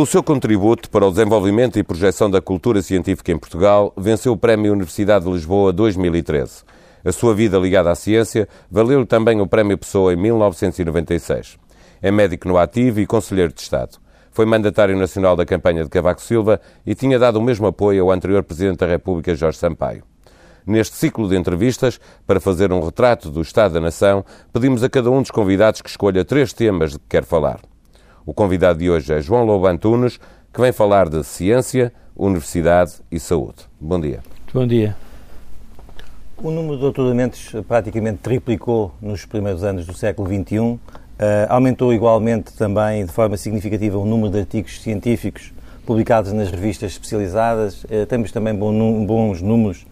Pelo seu contributo para o desenvolvimento e projeção da cultura científica em Portugal, venceu o Prémio Universidade de Lisboa 2013. A sua vida ligada à ciência valeu-lhe também o Prémio Pessoa em 1996. É médico no ativo e conselheiro de Estado. Foi mandatário nacional da campanha de Cavaco Silva e tinha dado o mesmo apoio ao anterior Presidente da República, Jorge Sampaio. Neste ciclo de entrevistas, para fazer um retrato do Estado da Nação, pedimos a cada um dos convidados que escolha três temas de que quer falar. O convidado de hoje é João Lobo Antunes, que vem falar de ciência, universidade e saúde. Bom dia. Bom dia. O número de doutoramentos praticamente triplicou nos primeiros anos do século XXI. Uh, eh, aumentou igualmente também, de forma significativa, o número de artigos científicos publicados nas revistas especializadas. Uh, temos também bons números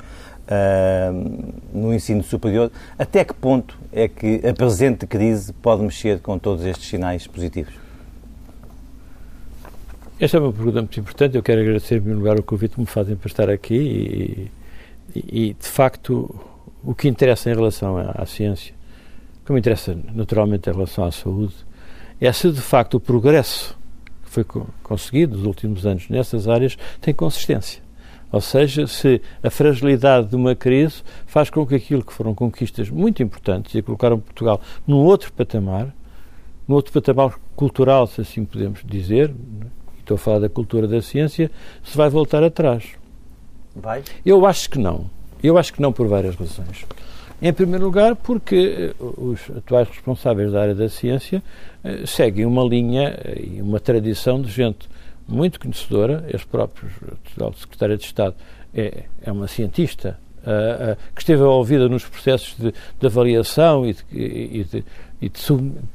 uh, no ensino superior. Até que ponto é que a presente crise pode mexer com todos estes sinais positivos? Esta é uma pergunta muito importante. Eu quero agradecer, em primeiro lugar, o convite que me fazem para estar aqui e, e, de facto, o que interessa em relação à, à ciência, como interessa naturalmente em relação à saúde, é se de facto o progresso que foi conseguido nos últimos anos nessas áreas tem consistência. Ou seja, se a fragilidade de uma crise faz com que aquilo que foram conquistas muito importantes e colocaram Portugal num outro patamar, num outro patamar cultural, se assim podemos dizer, estou a falar da cultura da ciência, se vai voltar atrás. Vai? Eu acho que não. Eu acho que não por várias razões. Em primeiro lugar, porque eh, os atuais responsáveis da área da ciência eh, seguem uma linha eh, e uma tradição de gente muito conhecedora, eles próprios, o secretário de Estado é, é uma cientista uh, que esteve envolvida nos processos de, de avaliação e de, e, de, e de,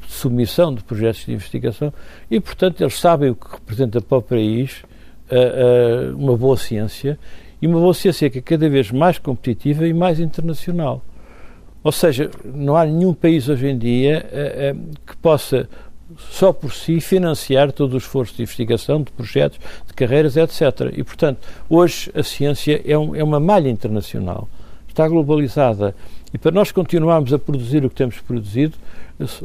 submissão de projetos de investigação e, portanto, eles sabem o que representa para o país uh, uma boa ciência e uma boa ciência que é cada vez mais competitiva e mais internacional. Ou seja, não há nenhum país hoje em dia que possa só por si financiar todo o esforço de investigação, de projetos, de carreiras, etc. E, portanto, hoje a ciência é, um, é uma malha internacional, está globalizada. E para nós continuarmos a produzir o que temos produzido,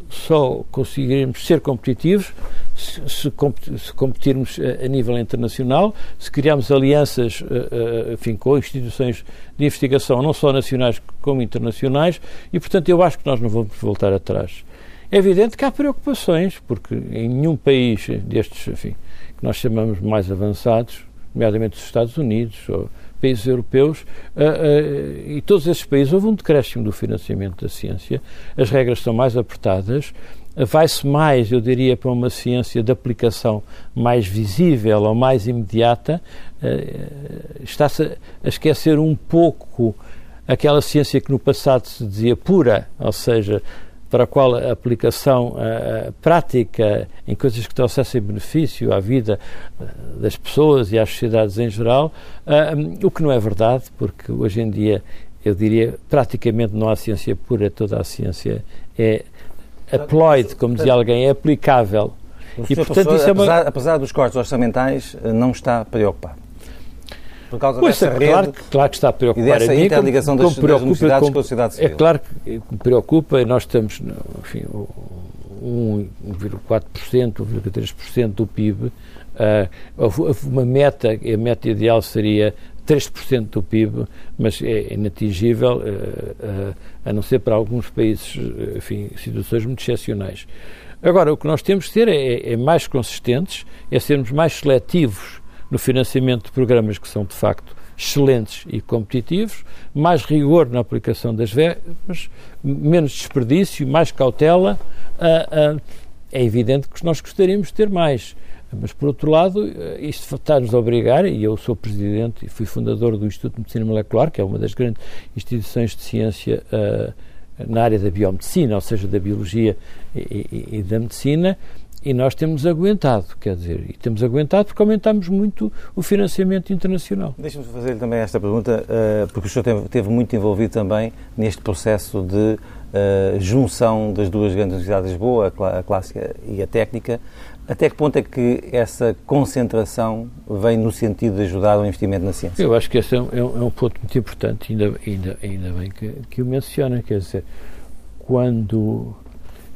só conseguiremos ser competitivos se, se, competirmos a, a, nível internacional, se criarmos alianças uh, uh, enfim, com instituições de investigação, não só nacionais como internacionais, e, portanto, eu acho que nós não vamos voltar atrás. É evidente que há preocupações, porque em nenhum país destes, enfim, que nós chamamos mais avançados, nomeadamente os Estados Unidos ou países europeus, uh, uh, e todos esses países houve um decréscimo do financiamento da ciência, as regras são mais apertadas, vai-se mais, eu diria, para uma ciência de aplicação mais visível ou mais imediata, uh, está-se a esquecer um pouco aquela ciência que no passado se dizia pura, ou seja, para a qual a aplicação uh, prática em coisas que trouxessem benefício à vida uh, das pessoas e às sociedades em geral, uh, o que não é verdade, porque hoje em dia, eu diria, praticamente não há ciência pura, toda a ciência é applied, como dizia alguém, é aplicável. e, portanto, isso é uma... apesar, apesar dos cortes orçamentais, não está preocupado por causa pois dessa é, rede claro, claro que está a preocupar e dessa interligação das, das universidades como, com a sociedade civil. É claro que me preocupa, nós estamos, enfim, 1,4%, 1,3% do PIB, uh, uma meta, a meta ideal seria 3% do PIB, mas é inatingível, uh, uh, a não ser para alguns países, enfim, situações muito excepcionais. Agora, o que nós temos de ter é, é mais consistentes, é sermos mais seletivos no financiamento de programas que são, de facto, excelentes e competitivos, mais rigor na aplicação das verbas, menos desperdício, mais cautela. Uh, uh, é evidente que nós gostaríamos de ter mais. Mas, por outro lado, isto está-nos a obrigar, e eu sou presidente e fui fundador do Instituto de Medicina Molecular, que é uma das grandes instituições de ciência na área da biomedicina, ou seja, da biologia e, e, e da medicina, e nós temos aguentado, quer dizer, e temos aguentado porque aumentamos muito o financiamento internacional. Deixa-me fazer também esta pergunta, uh, porque o senhor esteve, esteve, muito envolvido também neste processo de uh, junção das duas grandes universidades de Lisboa, a clássica e a técnica. Até que ponto é que essa concentração vem no sentido de ajudar o investimento na ciência? Eu acho que esse é um, é um é ponto muito importante, ainda, ainda, ainda bem que, que o menciona, quer dizer, quando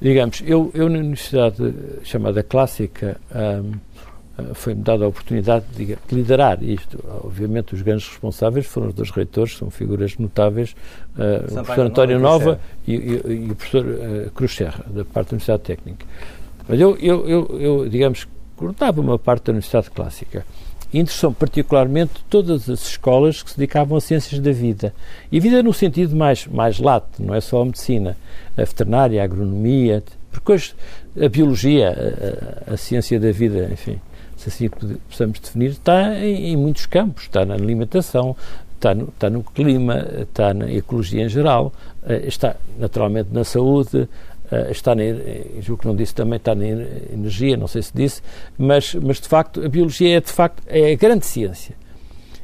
Digamos, eu, eu na universidade chamada clássica, um, foi-me dada a oportunidade de liderar isto. Obviamente, os grandes responsáveis foram os dois reitores, são figuras notáveis, uh, o professor António Nova e, e, e, o professor uh, Cruz Serra, da parte da Universidade Técnica. Mas eu, eu, eu, eu digamos, cortava uma parte da Universidade Clássica. Interessou particularmente todas as escolas que se dedicavam a ciências da vida. E vida no sentido mais, mais lato, não é só a medicina, a veterinária, a agronomia, porque hoje a biologia, a, a ciência da vida, enfim, se assim possamos definir, está em, em muitos campos. Está na alimentação, está no, está no clima, está na ecologia em geral, eh, está naturalmente na saúde, eh, está na, eh, julgo que não disse também, está na energia, não sei se disse, mas, mas de facto a biologia é de facto é a grande ciência.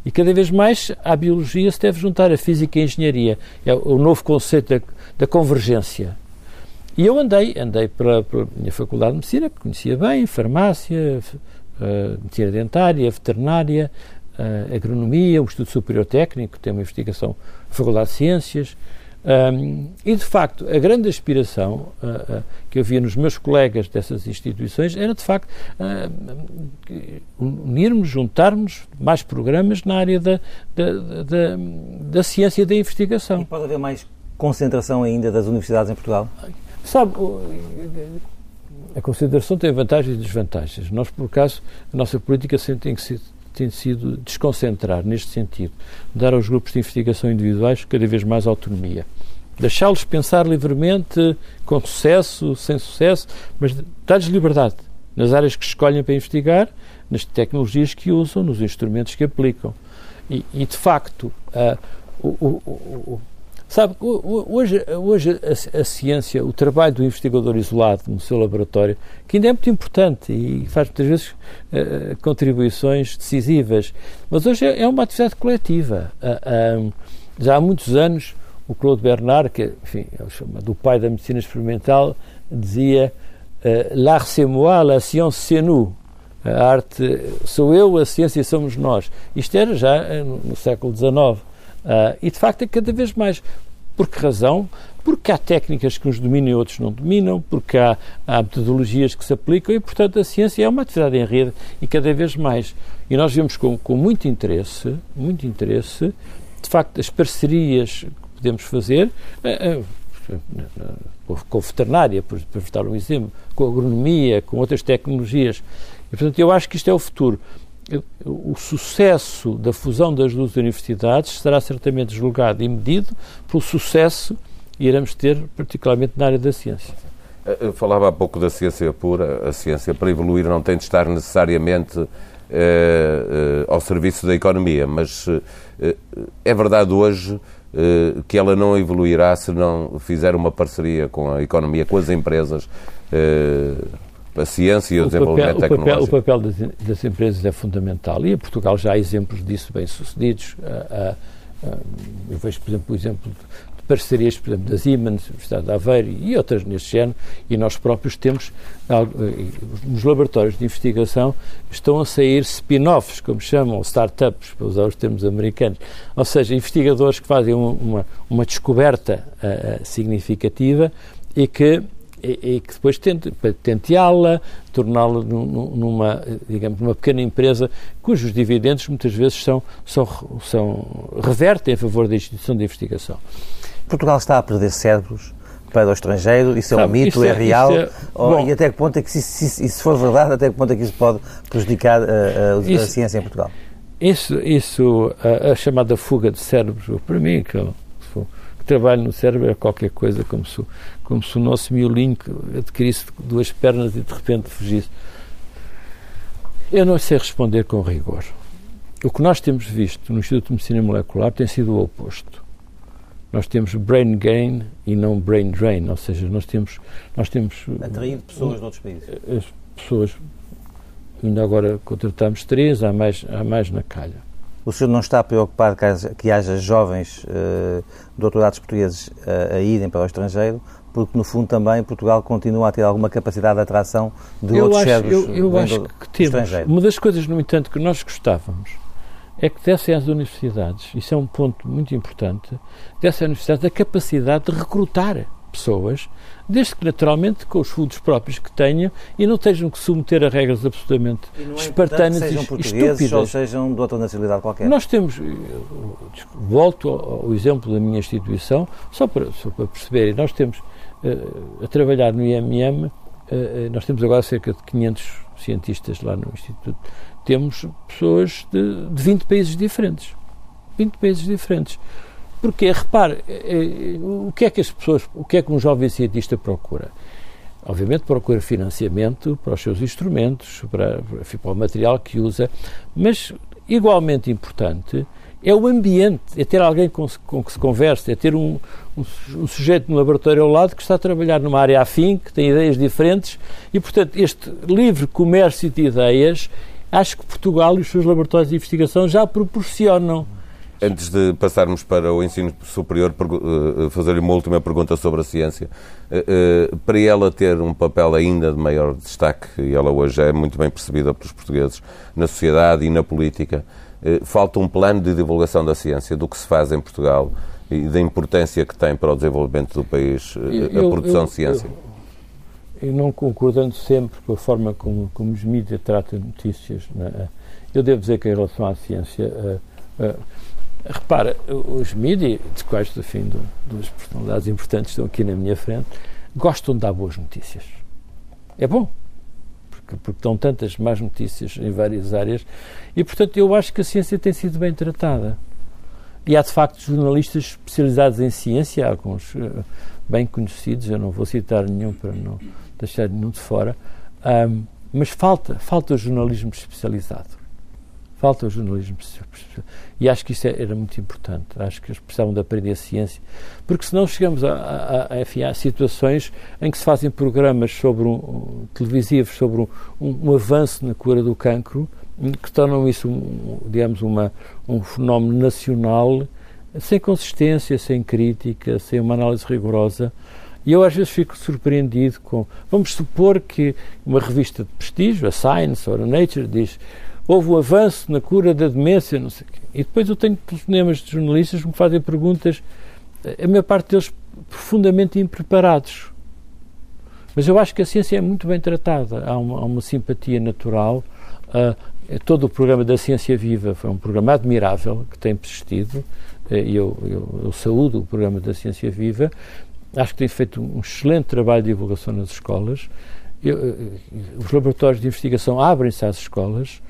E cada vez mais à biologia se deve juntar a física e a engenharia. É o novo conceito da, da convergência. E eu andei, andei pela, pela minha faculdade de medicina, que conhecia bem, farmácia, uh, medicina dentária, veterinária, uh, agronomia, o Estudo Superior Técnico, tem uma investigação, Faculdade de Ciências, um, e de facto, a grande aspiração uh, uh, que eu via nos meus colegas dessas instituições era de facto uh, unirmos, juntarmos mais programas na área da, da, da, da ciência e da investigação. E pode haver mais concentração ainda das universidades em Portugal? Sabe, a consideração tem vantagens e desvantagens. Nós, por acaso, a nossa política sempre tem, que ser, tem sido desconcentrar neste sentido, dar aos grupos de investigação individuais cada vez mais autonomia. Deixá-los pensar livremente, com sucesso, sem sucesso, mas dar-lhes liberdade nas áreas que escolhem para investigar, nas tecnologias que usam, nos instrumentos que aplicam. E, e de facto, uh, o, o, o, Sabe, hoje, hoje a, a, ciência, o trabalho do investigador isolado no seu laboratório, que ainda é muito importante e faz muitas vezes uh, contribuições decisivas, mas hoje é, é uma atividade coletiva. Uh, um, já há muitos anos, o Claude Bernard, que enfim, é o chamado pai da medicina experimental, dizia uh, L'art c'est moi, la science c'est nous. A arte sou eu, a ciência somos nós. Isto era já no século XIX. Uh, e de facto é cada vez mais. Por que razão? Porque há técnicas que uns dominam e outros não dominam, porque há, há, metodologias que se aplicam e, portanto, a ciência é uma atividade em rede e cada vez mais. E nós vemos com, com muito interesse, muito interesse, de facto, as parcerias que podemos fazer, uh, uh, com a veterinária, por, por dar um exemplo, com agronomia, com outras tecnologias. E, portanto, eu acho que isto é o futuro o sucesso da fusão das duas universidades será certamente julgado e medido pelo sucesso que iremos ter, particularmente na área da ciência. Eu falava há pouco da ciência pura. A ciência, para evoluir, não tem de estar necessariamente eh, eh, ao serviço da economia, mas eh, é verdade hoje que ela não evoluirá se não fizer uma parceria com a economia, com as empresas a ciência e o, o desenvolvimento papel, tecnológico. O papel, o papel das, das, empresas é fundamental e em Portugal já há exemplos disso bem-sucedidos. eu vejo, por exemplo, o exemplo de parcerias, por exemplo, da Siemens, Universidade de Aveiro e outras neste género, e nós próprios temos, eh, nos laboratórios de investigação, estão a sair spin-offs, como chamam, startups, para usar os termos americanos, ou seja, investigadores que fazem uma, uma descoberta uh, significativa e que e, e que depois tente, tenteá-la, torná-la numa, digamos, numa pequena empresa cujos dividendos muitas vezes são, são, são revertem a favor da instituição de investigação. Portugal está a perder cérebros para o estrangeiro? Isso é um mito? É, é, real? É, bom, e até que ponto é que, se, se, for verdade, até que ponto é que isso pode prejudicar a, a, a isso, ciência em Portugal? Isso, isso a, a, chamada fuga de cérebros, para mim, que, que trabalho no cérebro é qualquer coisa como se como se o nosso miolinho adquirisse duas pernas e de repente fugisse. Eu não sei responder com rigor. O que nós temos visto no Instituto de Medicina Molecular tem sido o oposto. Nós temos brain gain e não brain drain, ou seja, nós temos... Nós temos Atraído pessoas de outros países. As pessoas, ainda agora contratamos três, há mais, há mais na calha. O senhor não está preocupado que haja, que haja jovens uh, doutorados portugueses uh, a irem para o estrangeiro porque no fundo também Portugal continua a ter alguma capacidade de atração de eu outros acho, Eu, eu acho que temos. Uma das coisas, no entanto, que nós gostávamos é que dessem às universidades, isso é um ponto muito importante, dessem às universidades a capacidade de recrutar pessoas, desde que naturalmente com os fundos próprios que tenham e não tenham que submeter a regras absolutamente é espartanas sejam e estúpidas. ou sejam de outra nacionalidade qualquer. Nós temos, volto ao, exemplo da minha instituição, só para, só para perceberem, nós temos uh, a trabalhar no IMM, uh, nós temos agora cerca de 500 cientistas lá no Instituto, temos pessoas de, de 20 países diferentes. 20 países diferentes. Porque, repare, é, é, o que é que as pessoas, o que é que um jovem cientista procura? Obviamente procura financiamento para os seus instrumentos, para, para o material que usa, mas igualmente importante é o ambiente, é ter alguém com, com que se converse, é ter um, um, um, sujeito no laboratório ao lado que está a trabalhar numa área afim, que tem ideias diferentes e, portanto, este livre comércio de ideias, acho que Portugal e os seus laboratórios de investigação já proporcionam. Antes de passarmos para o ensino superior, eh, eh, fazer-lhe uma última pergunta sobre a ciência. Eh, para ela ter um papel ainda de maior destaque, e ela hoje é muito bem percebida pelos portugueses, na sociedade e na política, falta um plano de divulgação da ciência, do que se faz em Portugal e da importância que tem para o desenvolvimento do país a eu, produção eu, de ciência. Eu, eu, não concordando sempre com a forma como, como os mídias tratam notícias, é? eu devo dizer que em relação à ciência. Uh, uh, Repara, os mídias, de quais, enfim, duas personalidades importantes estão aqui na minha frente, gostam de dar boas notícias. É bom, porque, porque dão tantas más notícias em várias áreas e, portanto, eu acho que a ciência tem sido bem tratada. E há, de facto, jornalistas especializados em ciência, alguns uh, bem conhecidos, eu não vou citar nenhum para não deixar nenhum de fora, um, mas falta, falta jornalismo especializado. Falta o jornalismo E acho que isso é, era muito importante. Acho que eles precisavam de aprender a ciência. Porque senão chegamos a, a, a, enfim, a situações em que se fazem programas sobre um, um, televisivos sobre um, um, avanço na cura do cancro hum, que tornam isso, digamos, uma, um fenómeno nacional sem consistência, sem crítica, sem uma análise rigorosa. E eu às vezes fico surpreendido com. Vamos supor que uma revista de prestígio, a Science ou a Nature, diz houve um avanço na cura da demência, não sei o quê. E depois eu tenho telefonemas de jornalistas que me fazem perguntas, a maior parte deles profundamente impreparados. Mas eu acho que a ciência é muito bem tratada, há uma, há uma simpatia natural. Uh, todo o programa da Ciência Viva foi um programa admirável que tem persistido uh, e eu, eu, eu saúdo o programa da Ciência Viva. Acho que tem feito um excelente trabalho de divulgação nas escolas. Eu, os laboratórios de investigação abrem-se às escolas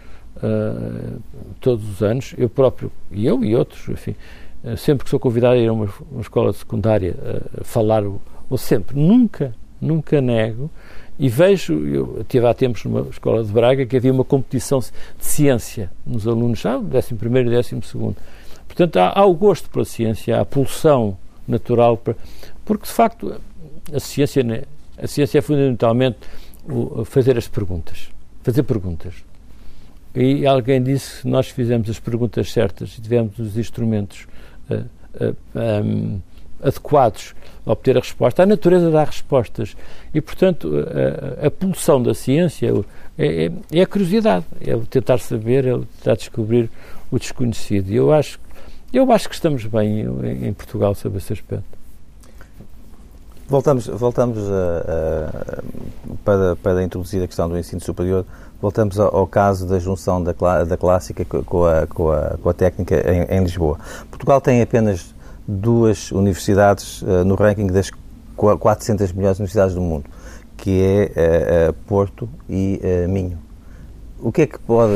uh, todos os anos, eu próprio, e eu e outros, enfim, uh, sempre que sou convidado a ir a uma, uma escola secundária a falar, ou sempre, nunca, nunca nego, e vejo, eu tive há tempos numa escola de Braga que havia uma competição de ciência nos alunos, já, 11 e 12. Portanto, há, há, o gosto pela ciência, há a pulsão natural, para, porque de facto a ciência, né, a ciência é fundamentalmente fazer as perguntas. Fazer perguntas. E alguém disse que nós fizemos as perguntas certas e tivemos os instrumentos uh, uh, um, adequados a obter a resposta. A natureza dá respostas. E, portanto, a, a pulsão da ciência é, é, é, a curiosidade, é o tentar saber, é o tentar descobrir o desconhecido. E eu acho, eu acho que estamos bem em, em Portugal sobre esse aspecto. Voltamos, voltamos a, a, para, para introduzir a questão do ensino superior voltamos ao, caso da junção da, da clássica com a, com a, com a técnica em, em, Lisboa. Portugal tem apenas duas universidades uh, no ranking das 400 melhores universidades do mundo, que é uh, uh, Porto e Minho. O que é que pode,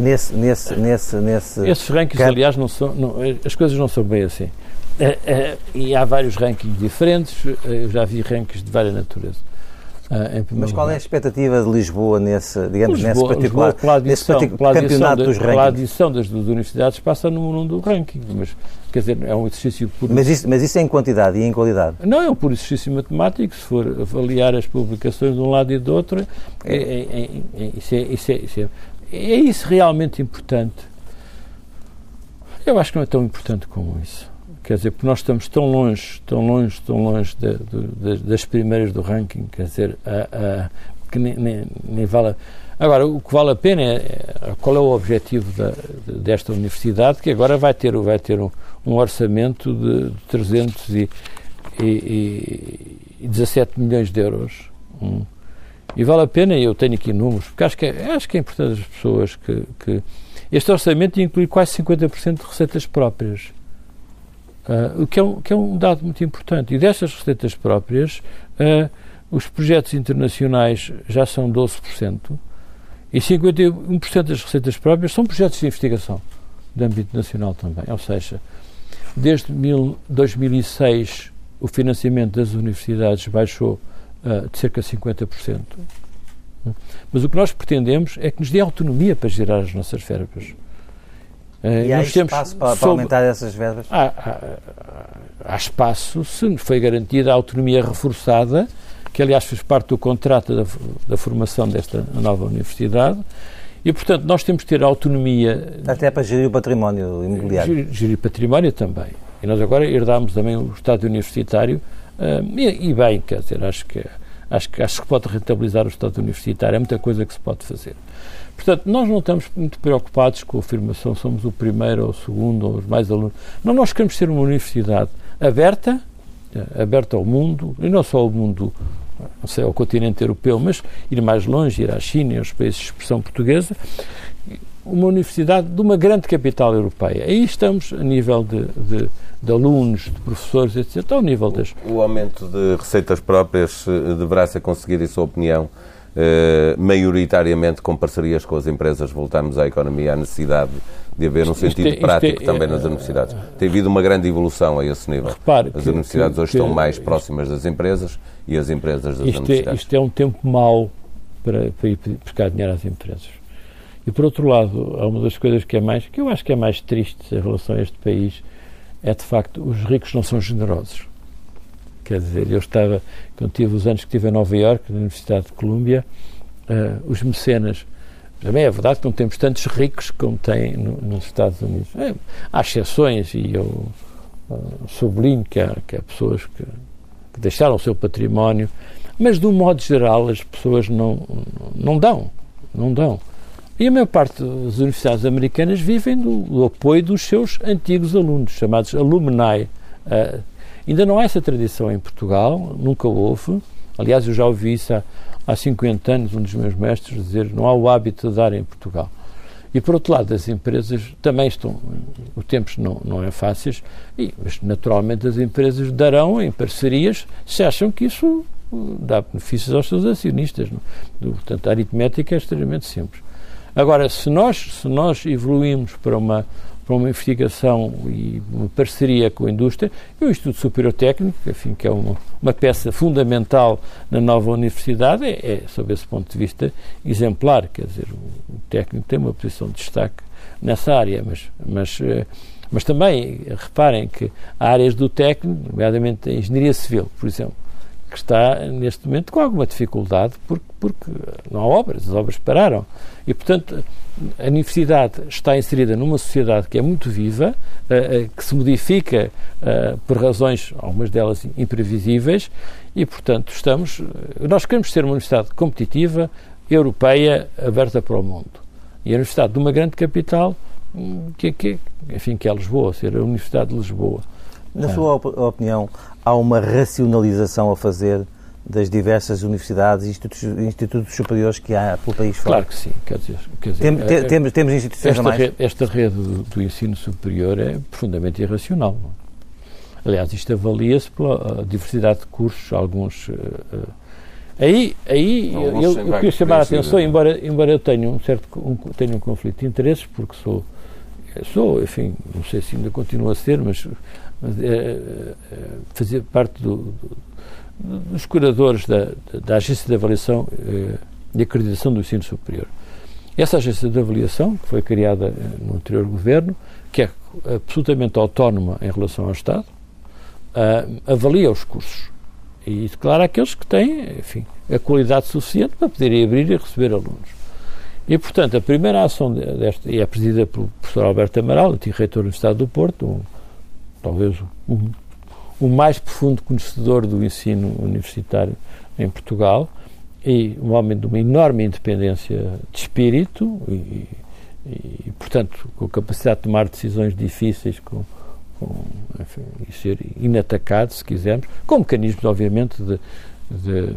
nesse, nesse, nesse, nesse... Esses rankings, aliás, não são, não, as coisas não são bem assim. e há vários rankings diferentes, eu já vi rankings de várias naturezas. Uh, Mas qual é a expectativa de Lisboa nesse, digamos, Lisboa, nesse particular, Lisboa, adição, nesse particular campeonato dos rankings? A adição das, das universidades passa no número do ranking, mas quer dizer, é um exercício puro. Mas isso, mas isso é em quantidade e em qualidade? Não, é um puro exercício matemático, se for avaliar as publicações de um lado e do outro, é, é, é, é isso, é, isso, isso é, é isso realmente importante. Eu acho que não é tão importante como isso. Quer dizer, porque nós estamos tão longe, tão longe, tão longe de, de, das primeiras do ranking, quer dizer, a, a, que nem, nem, nem, vale. Agora, o que vale a pena é, é qual é o objetivo da, desta universidade, que agora vai ter, vai ter um, um orçamento de 300 e, e, 17 milhões de euros. Hum. E vale a pena, e eu tenho aqui números, porque acho que é, acho que é importante as pessoas que, que este orçamento inclui quase 50% de receitas próprias. Uh, o que é, um, que é um dado muito importante. E destas receitas próprias, uh, os projetos internacionais já são 12% e 51% das receitas próprias são projetos de investigação de âmbito nacional também. Ou seja, desde mil, 2006 o financiamento das universidades baixou uh, de cerca de 50%. Mas o que nós pretendemos é que nos dê autonomia para gerar as nossas verbas. Eh, e há espaço para, para, aumentar essas verbas? Há, há, há, espaço se foi garantida a autonomia reforçada, que aliás fez parte do contrato da, da formação desta nova universidade, e, portanto, nós temos que ter autonomia. Até para gerir o património imobiliário. Gerir, gerir património também. E nós agora herdámos também o Estado Universitário, uh, e, e, bem, quer dizer, acho que, acho, que, acho que pode rentabilizar o Estado Universitário, é muita coisa que se pode fazer. Portanto, nós não estamos muito preocupados com a afirmação somos o primeiro ou o segundo ou os mais alunos. Não, nós queremos ser uma universidade aberta, eh, aberta ao mundo, e não só ao mundo, não sei, ao continente europeu, mas ir mais longe, ir à China, aos países de expressão portuguesa, uma universidade de uma grande capital europeia. Aí estamos a nível de, de, de alunos, de professores, etc., ao nível das... O aumento de receitas próprias eh, deverá ser conseguido, em sua opinião, eh, maioritariamente com parcerias com as empresas, voltamos à economia, à necessidade de haver um sentido isto, prático isto é, também nas eh, universidades. Tem havido uma grande evolução a esse nível. Repare as que, universidades que, hoje que, estão mais próximas das empresas e as empresas das isto é- universidades. É, isto é um tempo mau para, para ir buscar dinheiro às empresas. E por outro lado, há uma das coisas que é mais, que eu acho que é mais triste em relação a este país, é de facto os ricos não são generosos. Quer dizer, eu estava, quando tive os anos que estive em Nova Iorque, na Universidade de Colômbia, uh, os mecenas, também é verdade que não temos tantos ricos como tem no, nos Estados Unidos. É, há exceções e eu uh, sublinho que há, que há pessoas que, que deixaram o seu património, mas de um modo geral as pessoas não, não dão, não dão. E a maior parte das universidades americanas vivem do, do apoio dos seus antigos alunos, chamados alumni. Uh, Ainda não há essa tradição em Portugal, nunca houve. Aliás, eu já ouvi isso há, há 50 anos, um dos meus mestres dizer não há o hábito de dar em Portugal. E, por outro lado, as empresas também estão, os tempos não, não é fáceis, e, mas naturalmente as empresas darão em parcerias se acham que isso uh, dá benefícios aos seus acionistas. Não? Portanto, a aritmética é extremamente simples. Agora, se nós, se nós evoluímos para uma, para uma investigação e uma parceria com a indústria e o Instituto Superior Técnico, enfim, que é uma, uma peça fundamental na nova universidade, é, é, sob esse ponto de vista, exemplar. Quer dizer, o, o técnico tem uma posição de destaque nessa área, mas, mas, eh, mas também reparem que há áreas do técnico, nomeadamente a engenharia civil, por exemplo, que está neste momento com alguma dificuldade porque, porque não há obras, as obras pararam. E, portanto, a universidade está inserida numa sociedade que é muito viva, uh, uh, que se modifica uh, por razões, algumas delas imprevisíveis, e, portanto, estamos. Nós queremos ser uma universidade competitiva, europeia, aberta para o mundo. E a universidade de uma grande capital, hum, que, que, enfim, que é Lisboa, ser a Universidade de Lisboa. Na sua opinião, há uma racionalização a fazer das diversas universidades e institutos, institutos, superiores que há pelo país fora? Claro que sim. Quer dizer, quer dizer, Tem, é, temos, temos instituições esta a mais? Rede, esta rede do, do, ensino superior é profundamente irracional. Aliás, isto avalia-se pela diversidade de cursos, alguns... Uh, uh, aí, aí eu, eu, eu queria chamar a atenção, embora, embora eu tenha um certo um, tenha um conflito de interesses, porque sou, sou, enfim, não sei se ainda continuo a ser, mas, mas é, fazer parte do, do dos curadores da, da Agência de Avaliação eh, e Acreditação do Ensino Superior. Essa agência de avaliação, que foi criada eh, no anterior governo, que é absolutamente autónoma em relação ao Estado, avalia os cursos e declara aqueles que têm, enfim, a qualidade suficiente para poderem abrir e receber alunos. E, portanto, a primeira ação desta, e é presidida pelo professor Alberto Amaral, antigo-reitor do Estado do Porto, um, talvez um o mais profundo conhecedor do ensino universitário em Portugal e um homem de uma enorme independência de espírito e, e portanto, com capacidade de tomar decisões difíceis com, com, enfim, e ser inatacado, se quisermos, com mecanismos, obviamente, de, de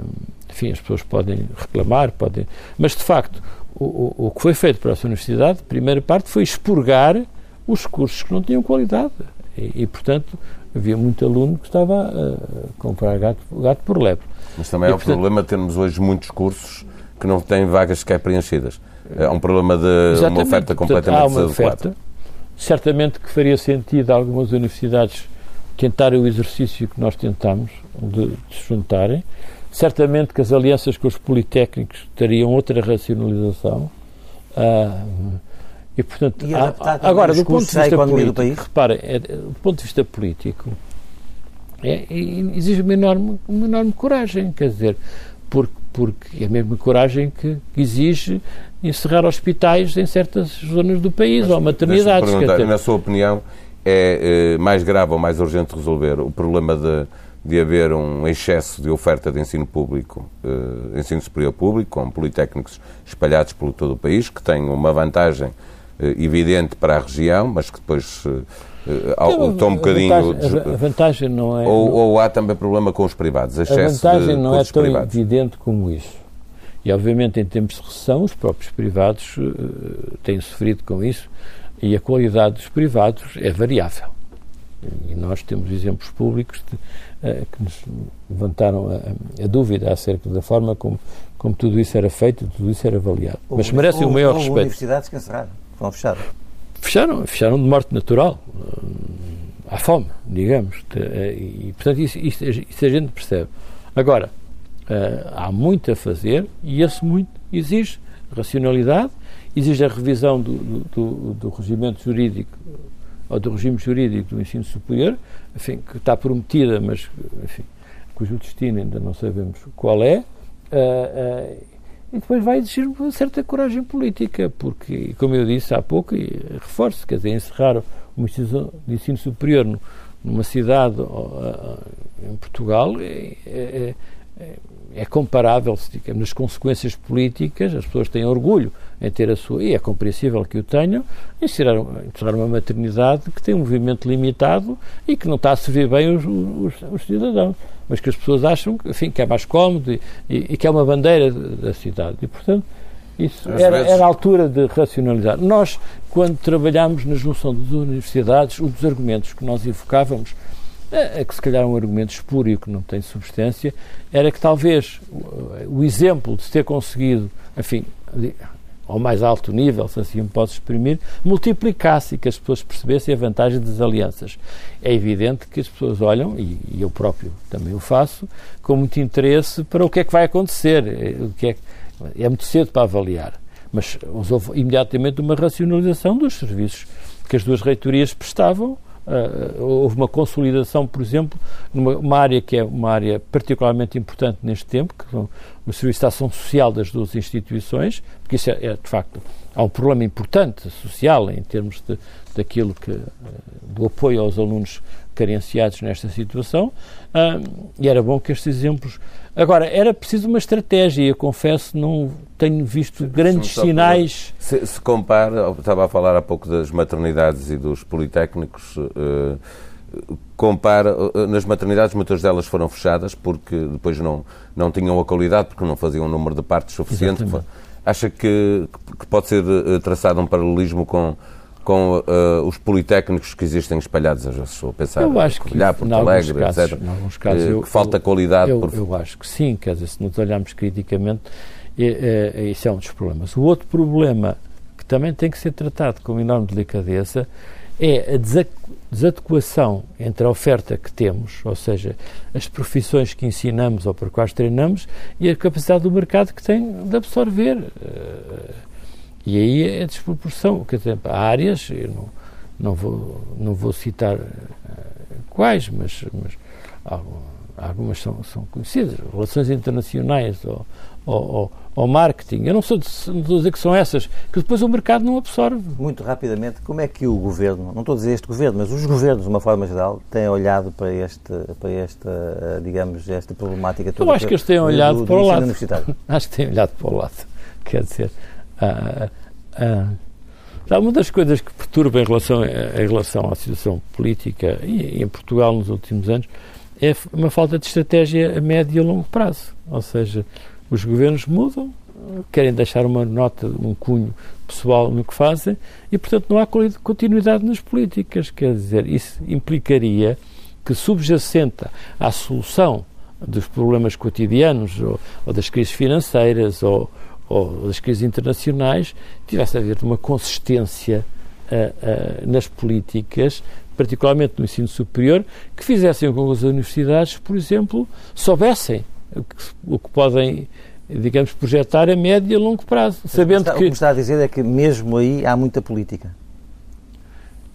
enfim, as pessoas podem reclamar, podem, mas de facto o, o, o que foi feito para essa universidade, a primeira parte foi expurgar os cursos que não tinham qualidade e, e portanto havia muito aluno que estava a comprar gato, gato por lebre. Mas também e, é um problema termos hoje muitos cursos que não têm vagas sequer preenchidas. É um problema de uma oferta completamente portanto, há uma oferta. Certamente que faria sentido algumas universidades tentarem o exercício que nós tentamos de, de se juntarem. Certamente que as alianças com os politécnicos teriam outra racionalização. Ah, e, portanto, E há- agora, do ponto de vista economia do político, país? reparem, é, do ponto de vista político, é, é- exige uma enorme, uma enorme coragem, quer dizer, porque, porque é a mesma coragem que exige encerrar hospitais em certas zonas do país, ou maternidades. Quer na sua opinião, é eh, mais grave ou mais urgente resolver o problema de, de haver um excesso de oferta de ensino público, eh, ensino superior público, com politécnicos espalhados por todo o país, que têm uma vantagem evidente para a região, mas que depois eh, eh, estão um a bocadinho... vantagem- a, a vantagem não é. ou, ou há também problema com os privados, a excesso vantagem de não é tão privados. evidente como isso. E, obviamente, em tempos de recessão, os próprios privados eh, têm sofrido com isso e a qualidade dos privados é variável. E nós temos exemplos públicos de, eh, que nos levantaram a, a dúvida acerca da forma como, como tudo isso era feito, tudo isso era avaliado. Mas Houve- merecem o maior houve respeito. universidades que encerraram, fechadas. Fecharam, fecharam de morte natural, hum, à fome, digamos. Eh, E, portanto, isso, isso, isso a gente percebe. Agora, eh, há muito a fazer e esse muito exige racionalidade, exige a revisão do, do, do, do regimento jurídico ou do regime jurídico do ensino superior, enfim, que está prometida, mas enfim, cujo destino ainda não sabemos qual é. eh, eh, e depois vai exigir uma certa coragem política, porque, como eu disse há pouco, e reforço, quer dizer, encerrar uma instituição de ensino superior numa cidade em Portugal é, é- é- é comparável, digamos, nas consequências políticas, as pessoas têm orgulho em ter a sua, e é compreensível que o tenham, encerrar, encerrar uma maternidade que tem um movimento limitado e que não está a servir bem os, os- os cidadãos, mas que as pessoas acham que, enfim, que é mais cómodo e, e- e que é uma bandeira de- da cidade. E, portanto, isso era, era a altura de racionalizar. Nós, quando trabalhámos na junção das universidades, um dos argumentos que nós invocávamos, é, é que se calhar um argumento espúrio que não tem substância, era que talvez o, o exemplo de se ter conseguido, enfim, ao mais alto nível, se assim me posso exprimir, multiplicasse e que as pessoas percebessem a vantagem das alianças. É evidente que as pessoas olham, e, e eu próprio também o faço, com muito interesse para o que é que vai acontecer, é, o que é, é muito cedo para avaliar. Mas houve imediatamente uma racionalização dos serviços que as duas reitorias prestavam. Ah, houve uma consolidação, por exemplo, numa uma área que é uma área particularmente importante neste tempo, que são o serviço de ação social das duas instituições, porque isso é, é, de facto, há um problema importante social em termos de, daquilo que, eh, do apoio aos alunos carenciados nesta situação, ah, e era bom que estes exemplos. Agora, era preciso uma estratégia, eu confesso, não tenho visto grandes sinais. Se, se compara, estava a falar há pouco das maternidades e dos politécnicos, eh, compara, eh, nas maternidades muitas delas foram fechadas porque depois não, não tinham a qualidade, porque não faziam um número de partes suficiente. Exatamente. Acha que, que pode ser eh, traçado um paralelismo com, com eh, os politécnicos que existem espalhados, eu estou a pensar Eu acho que, Covilhã, Porto Alegre, casos, etc. casos, eh, eu- que falta eu- qualidade Eu, por eu acho que sim, quer dizer, se nos olharmos criticamente, é, é, isso é um dos problemas. O outro problema que também tem que ser tratado com enorme delicadeza é a desa- desadequação entre a oferta que temos, ou seja, as profissões que ensinamos ou para quais treinamos, e a capacidade do mercado que tem de absorver. Eh, E aí é desproporção. Quer dizer, há áreas, eu não, não, vou, não vou citar eh, quais, mas, mas algum- algumas são, são conhecidas, relações internacionais ou, ou, ou- marketing. Eu não sou, de- não estou a dizer que são essas, que depois o mercado não absorve. Muito rapidamente, como é que o governo, não estou a dizer este governo, mas os governos, de uma forma geral, têm olhado para, este, para esta, eh, digamos, esta problemática toda? Eu acho que eles têm do- olhado do, do para o lado. Acho que têm olhado para o lado. Quer dizer, ah, uma das coisas que perturba em relação, em relação à situação política em Portugal nos últimos anos é uma falta de estratégia a médio e a longo prazo. Ou seja, os governos mudam, querem deixar uma nota, um cunho pessoal no que fazem e, portanto, não há continuidade nas políticas. Quer dizer, isso implicaria que, subjacente à solução dos problemas cotidianos ou, ou das crises financeiras ou, ou, das crises internacionais, tivesse a haver uma consistência uh, uh, nas políticas, particularmente no ensino superior, que fizessem com que as universidades, por exemplo, soubessem o que, o que podem digamos, projetar a médio e a longo prazo. Mas sabendo o que, que... o que me está a dizer é que mesmo aí há muita política.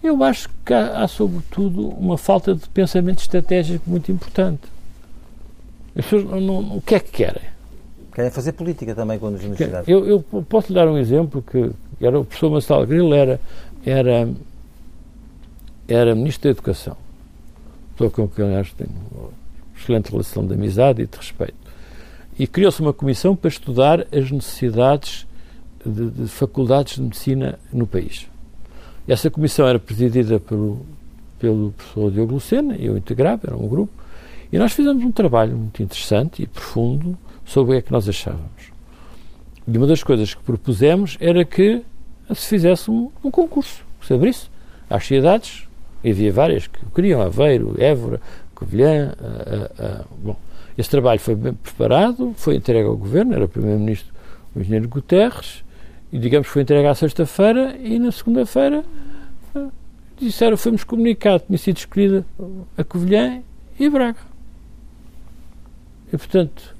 Eu acho que há, há sobretudo, uma falta de pensamento estratégico muito importante. As pessoas não, não, o que é que querem? Querem fazer política também com as universidades. Eu, eu posso lhe dar um exemplo que era o professor Marcelo Grilo era, era, era Ministro da Educação. Pessoa com quem, aliás, tenho uma excelente relação de amizade e de respeito e criou-se uma comissão para estudar as necessidades de, de, faculdades de medicina no país. Essa comissão era presidida pelo, pelo professor Diogo Lucena, eu integrava, era um grupo, e nós fizemos um trabalho muito interessante e profundo sobre o que é que nós achávamos. E uma das coisas que propusemos era que se fizesse um, um concurso, que se abrisse às cidades, havia várias que queriam, Aveiro, Évora, Covilhã, bom, esse trabalho foi bem preparado, foi entregue ao Governo, era o Primeiro-Ministro o Engenheiro Guterres, e digamos foi entregue à sexta-feira e na segunda-feira disseram, fomos comunicados, tinha sido escolhida a Covilhã e Braga. E portanto,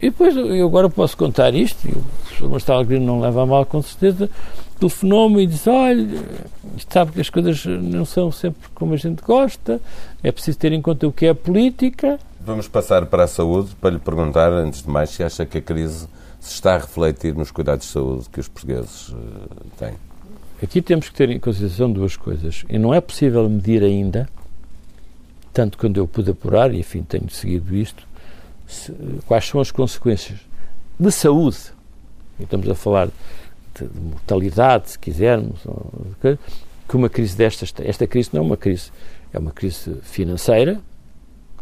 e depois eu agora posso contar isto, e o professor Marcelo Grino não leva a mal com certeza, telefonou-me e disse, olha, sabe que as coisas não são sempre como a gente gosta, é preciso ter em conta o que é política, Vamos passar para a saúde para lhe perguntar, antes de mais, se acha que a crise se está a refletir nos cuidados de saúde que os portugueses uh, têm. Aqui temos que ter em consideração duas coisas. E não é possível medir ainda, tanto quando eu pude apurar, e enfim, tenho seguido isto, se, quais são as consequências de saúde. E estamos a falar de, de mortalidade, se quisermos, que uma crise destas. Esta crise não é uma crise, é uma crise financeira,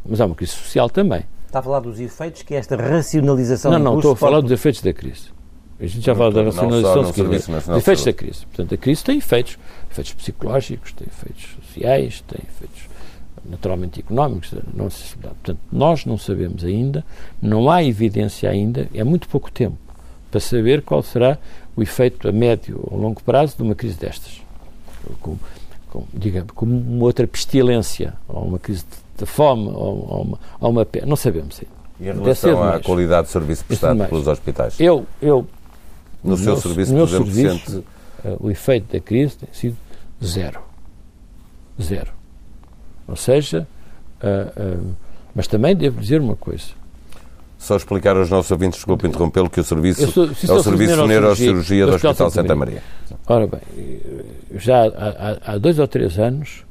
mas há uma crise social também. Está a falar dos efeitos que é esta racionalização Não, não, estou a falar dos efeitos da crise. A gente já fala da racionalização dos efeitos da crise. Portanto, a crise tem efeitos, efeitos psicológicos, tem efeitos sociais, tem efeitos naturalmente económicos. Não se, portanto, nós não sabemos ainda, não há evidência ainda, é muito pouco tempo para saber qual será o efeito a médio ou longo prazo de uma crise destas. Com, com, digamos, como uma outra pestilência ou uma crise de de fome ou, ou, uma, ou uma pena. Não sabemos ainda. E em relação à qualidade de serviço prestado pelos hospitais? Eu, eu no, no seu meu, serviço, no por exemplo, serviço, sente... uh, o efeito da crise tem sido zero. Zero. Ou seja, uh, uh, mas também devo dizer uma coisa. Só explicar aos nossos ouvintes, desculpe interrompê-lo, que o serviço sou, é o Serviço de Neurocirurgia do Hospital Santa Maria. Ora bem, já há, há dois ou três anos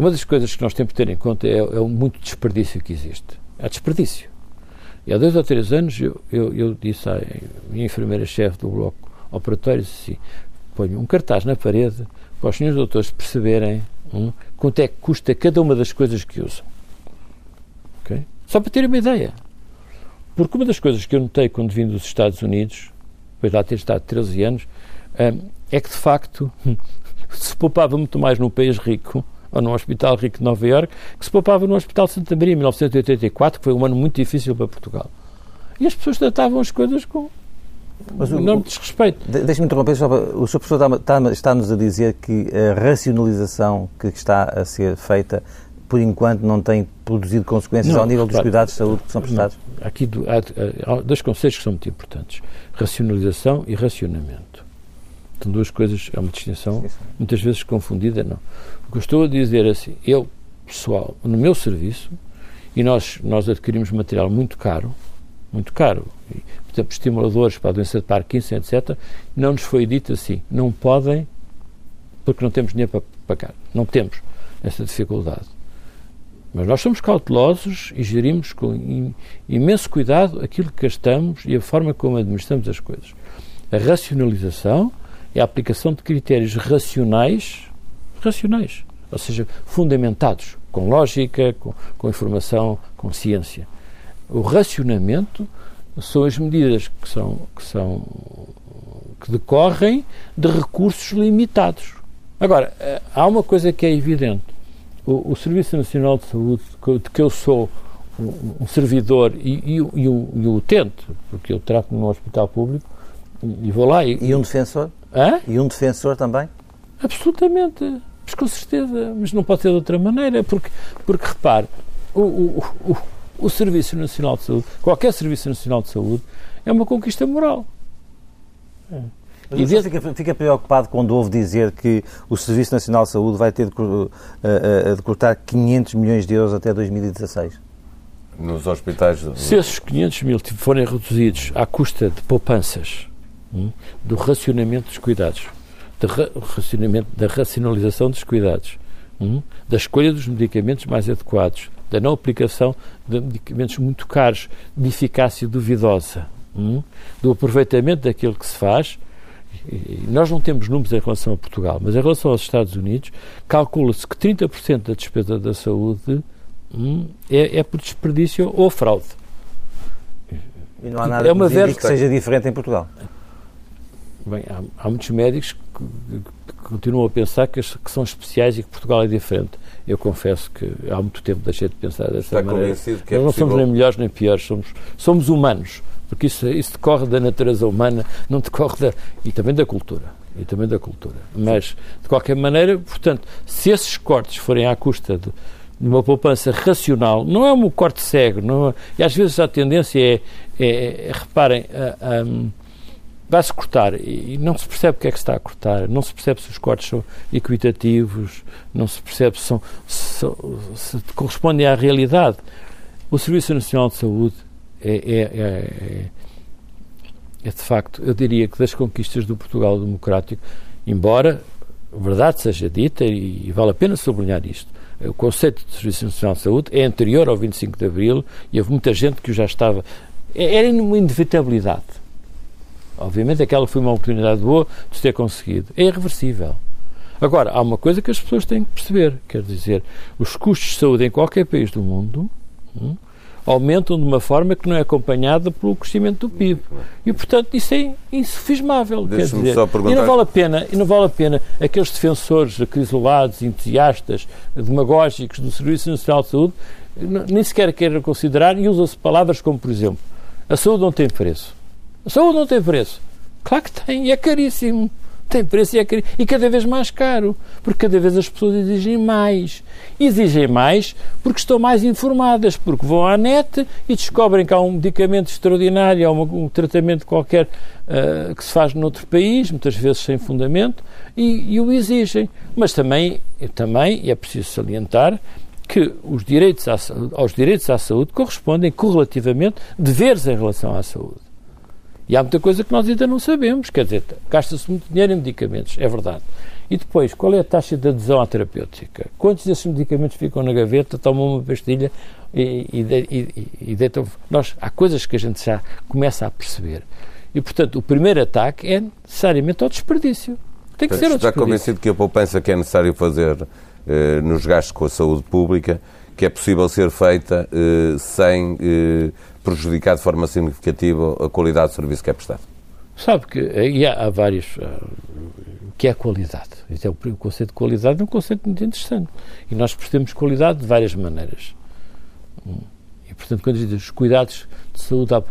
uma das coisas que nós temos que ter em conta é, é o muito desperdício que existe. Há desperdício. E há dois ou três anos eu, eu, eu disse à minha enfermeira-chefe do bloco operatório assim, ponho um cartaz na parede para os senhores doutores perceberem hum, quanto é que custa cada uma das coisas que usam. Okay? Só para terem uma ideia. Porque uma das coisas que eu notei quando vim dos Estados Unidos, depois de lá ter estado 13 anos, hum, é que de facto se poupava muito mais num país rico ou no Hospital Rico de Nova Iorque, que se poupava no Hospital Santa Maria em 1984, que foi um ano muito difícil para Portugal. E as pessoas tratavam as coisas com mas o, enorme desrespeito. Deixe-me interromper, só para, o Sr. Professor está-nos está a dizer que a racionalização que está a ser feita, por enquanto, não tem produzido consequências não, ao nível dos cuidados de saúde que são prestados? Não. Aqui há, há dois conceitos que são muito importantes: racionalização e racionamento. São duas coisas, é uma distinção muitas vezes confundida, não. O que eu estou a dizer é assim, eu, pessoal, no meu serviço, e nós, nós adquirimos material muito caro, muito caro, exemplo, estimuladores para a doença de Parkinson, etc., não nos foi dito assim, não podem, porque não temos dinheiro para pagar. Não temos essa dificuldade. Mas nós somos cautelosos e gerimos com imenso cuidado aquilo que gastamos e a forma como administramos as coisas. A racionalização é a aplicação de critérios racionais, racionais, ou seja, fundamentados, com lógica, com, com informação, com ciência. O racionamento são as medidas que são, que são que decorrem de recursos limitados. Agora, eh, há uma coisa que é evidente. O, o Serviço Nacional de Saúde, de que eu sou um, um servidor e, e, e, o, e o utente, porque eu trato num hospital público e vou lá. E, e um defensor? Hã? E um defensor também? Absolutamente. Mas com certeza. Mas não pode ser de outra maneira, porque, porque repare, o, o, o, o Serviço Nacional de Saúde, qualquer Serviço Nacional de Saúde, é uma conquista moral. É. Mas você fica, fica, preocupado quando ouve dizer que o Serviço Nacional de Saúde vai ter de, uh, uh, de cortar 500 milhões de euros até 2016? Nos hospitais. Se esses 500 mil forem reduzidos à custa de poupanças, hum, do racionamento dos cuidados, do racionamento, da racionalização dos cuidados, hum, da escolha dos medicamentos mais adequados, da não aplicação de medicamentos muito caros, de eficácia duvidosa, hum, do aproveitamento daquilo que se faz, nós não temos números em relação a Portugal, mas em relação aos Estados Unidos, calcula-se que 30% da despesa da saúde hum, é, é, por desperdício ou fraude. E não há nada é uma que, que seja diferente em Portugal? Bem, há, há muitos médicos que, que, continuam a pensar que, que, são especiais e que Portugal é diferente. Eu confesso que há muito tempo deixei de pensar dessa Está maneira. Convencido que é Nós não somos nem melhores nem piores, somos, somos humanos porque isso, isso decorre da natureza humana, não decorre da. e também da cultura. E também da cultura. Mas, de qualquer maneira, portanto, se esses cortes forem à custa de, de uma poupança racional, não é um corte cego, não é, e às vezes a tendência é, é, é reparem, um, vai-se cortar e não se percebe o que é que se está a cortar, não se percebe se os cortes são equitativos, não se percebe se, são, se, se correspondem à realidade. O Serviço Nacional de Saúde é, é, é, é, de facto, eu diria que das conquistas do Portugal democrático, embora verdade seja dita, e vale a pena sublinhar isto, o conceito de Serviço Nacional de Saúde é anterior ao 25 de Abril e houve muita gente que já estava. Era uma inevitabilidade. Obviamente aquela foi uma oportunidade boa de ter conseguido. É irreversível. Agora, há uma coisa que as pessoas têm que perceber, quer dizer, os custos de saúde em qualquer país do mundo hum, aumentam de uma forma que não é acompanhada pelo crescimento do PIB. E, portanto, isso é insufismável. Quer dizer, e não vale a pena, e não vale a pena aqueles defensores acrisolados, entusiastas, demagógicos do Serviço Nacional de Saúde, nem sequer queiram considerar e usam-se palavras como, por exemplo, a saúde não tem preço. Saúde não tem preço. Claro que tem, e é caríssimo tem preço e, é, e cada vez mais caro, porque cada vez as pessoas exigem mais. Exigem mais porque estão mais informadas, porque vão à net e descobrem que há um medicamento extraordinário, há um, um tratamento qualquer uh, que se faz noutro país, muitas vezes sem fundamento, e, e o exigem. Mas também, também é preciso salientar que os direitos à, aos direitos à saúde correspondem correlativamente deveres em relação à saúde. E há muita coisa que nós ainda não sabemos. Quer dizer, gasta-se muito dinheiro em medicamentos, é verdade. E depois, qual é a taxa de adesão à terapêutica? Quantos desses medicamentos ficam na gaveta, tomam uma pastilha e, e, e, e deitam. Nós, há coisas que a gente já começa a perceber. E, portanto, o primeiro ataque é necessariamente ao desperdício. Tem que ser ao Está convencido que a poupança que é necessário fazer eh, nos gastos com a saúde pública, que é possível ser feita eh, sem. Eh, prejudicar de forma significativa a qualidade do serviço que é prestado? Sabe que aí há, há vários. Uh, que é a qualidade? Então, o conceito de qualidade é um conceito muito interessante. E nós percebemos qualidade de várias maneiras. E, portanto, quando diz os cuidados de saúde, a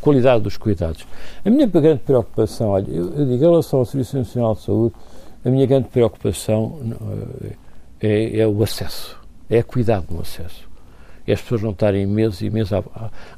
qualidade dos cuidados. A minha grande preocupação, olha, eu, eu digo em relação ao Serviço Nacional de Saúde, a minha grande preocupação é, é o acesso, é cuidado no acesso e as pessoas não estarem meses e meses à,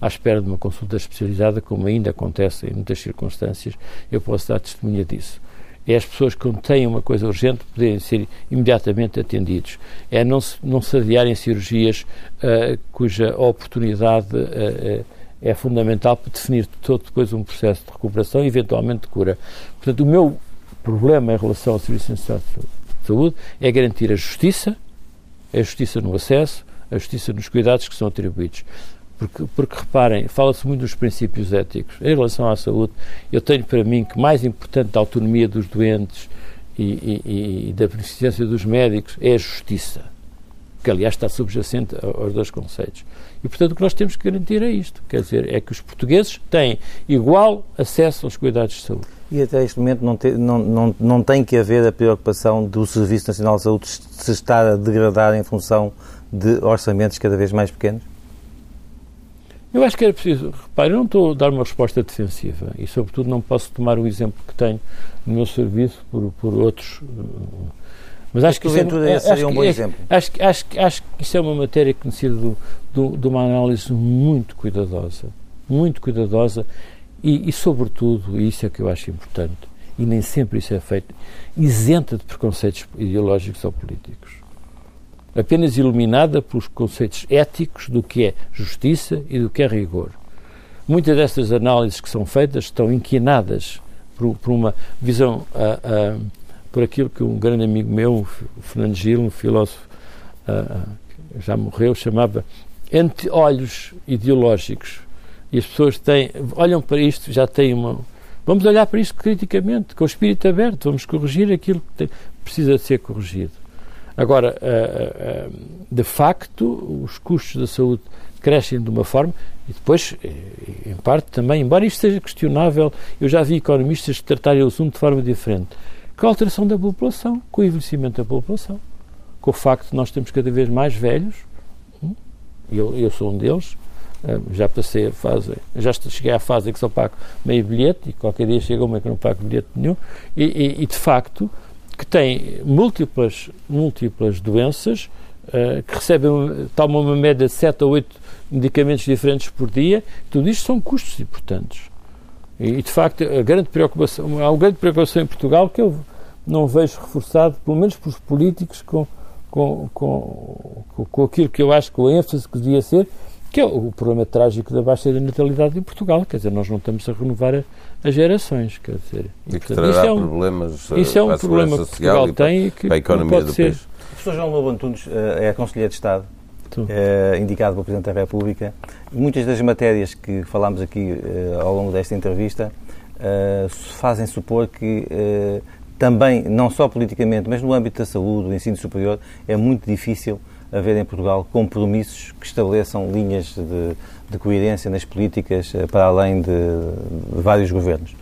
à, espera de uma consulta especializada, como ainda acontece em muitas circunstâncias, eu posso dar testemunha disso. É as pessoas que têm uma coisa urgente poderem ser imediatamente atendidos. É não se, não se adiarem cirurgias uh, cuja oportunidade uh, é fundamental para definir todo depois um processo de recuperação e eventualmente de cura. Portanto, o meu problema em relação ao Serviço Nacional de Saúde é garantir a justiça, a justiça no acesso, a justiça nos cuidados que são atribuídos. Porque, porque reparem, fala-se muito dos princípios éticos. Em relação à saúde, eu tenho para mim que mais importante da autonomia dos doentes e, e, e da beneficência dos médicos é a justiça. Que, aliás, está subjacente aos dois conceitos. E, portanto, o que nós temos que garantir é isto. Quer dizer, é que os portugueses têm igual acesso aos cuidados de saúde. E até este momento não, não, não, não tem que haver a preocupação do Serviço Nacional de Saúde se estar a degradar em função de orçamentos cada vez mais pequenos? Eu acho que era preciso. Repare, eu não estou a dar uma resposta defensiva e, sobretudo, não posso tomar o exemplo que tenho no meu serviço por, por outros. Mas acho que isso é, seria um bom exemplo. Acho, acho, acho que isso é uma matéria que necessita de, de, de uma análise muito cuidadosa. Muito cuidadosa e, e, sobretudo, e isso é que eu acho importante, e nem sempre isso é feito, isenta de preconceitos ideológicos ou políticos apenas iluminada pelos conceitos éticos do que é justiça e do que é rigor. Muitas destas análises que são feitas estão inquinadas por, por uma visão, uh, uh, por aquilo que um grande amigo meu, o Fernando Gil, um filósofo, uh, já morreu, chamava anti-olhos ideológicos. E as pessoas têm, olham para isto, já têm uma. Vamos olhar para isto criticamente, com o espírito aberto, vamos corrigir aquilo que tem, precisa ser corrigido. Agora, uh, uh, de facto, os custos da saúde crescem de uma forma e depois, eh, em parte também, embora isto seja questionável, eu já vi economistas tratarem o assunto de forma diferente, com a alteração da população, com o envelhecimento da população, com o facto de nós termos cada vez mais velhos, hum, eu, eu sou um deles, já passei a fase, já cheguei à fase em que só pago meio bilhete e qualquer dia chega uma que não pago bilhete nenhum e, e, e de facto que têm múltiplas, múltiplas doenças, uh, que recebem, tomam uma média de 7 a 8 medicamentos diferentes por dia, tudo isto são custos importantes. E, de facto, a grande preocupação, há uma grande preocupação em Portugal que eu não vejo reforçado, pelo menos pelos políticos, com, com, com, com aquilo que eu acho que a ênfase que devia ser, que é o problema trágico da baixa da natalidade em Portugal. Quer dizer, nós não estamos a renovar as gerações. Quer dizer, e, que trará isso é um, problemas isso é um problema que Portugal tem e que a economia do ser. país. O professor João Lobo Antunes é Conselheiro de Estado, é, indicado pelo Presidente da República. Muitas das matérias que falámos aqui eh, ao longo desta entrevista eh, fazem supor que também, não só politicamente, mas no âmbito da saúde, do ensino superior, é muito difícil haver em Portugal compromissos que estabeleçam linhas de, de coerência nas políticas eh, para além de, de vários governos.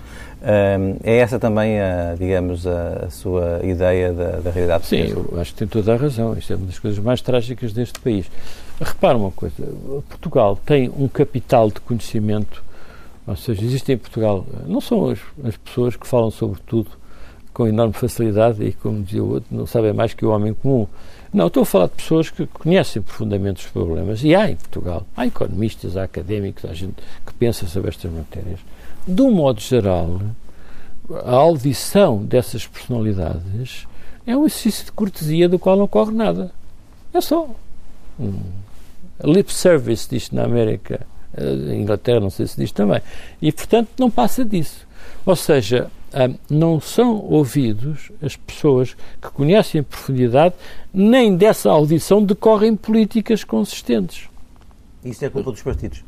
Um, é essa também, a, digamos, a, a sua ideia da, da realidade Sim, eu acho que tem toda a razão. Isto é uma das coisas mais trágicas deste país. Repara uma coisa: Portugal tem um capital de conhecimento, ou seja, existem em Portugal, não são as, as pessoas que falam sobre tudo com enorme facilidade e, como dizia o outro, não sabem mais que o homem comum. Não, estou a falar de pessoas que conhecem profundamente os problemas. E há em Portugal. Há economistas, há académicos, há gente que pensa sobre estas matérias. De um modo geral, a audição dessas personalidades é um exercício de cortesia do qual não corre nada. É só. Um lip service, diz na América. Em Inglaterra, não sei se diz também. E, portanto, não passa disso. Ou seja, não são ouvidos as pessoas que conhecem em profundidade, nem dessa audição decorrem políticas consistentes. Isso é culpa dos partidos?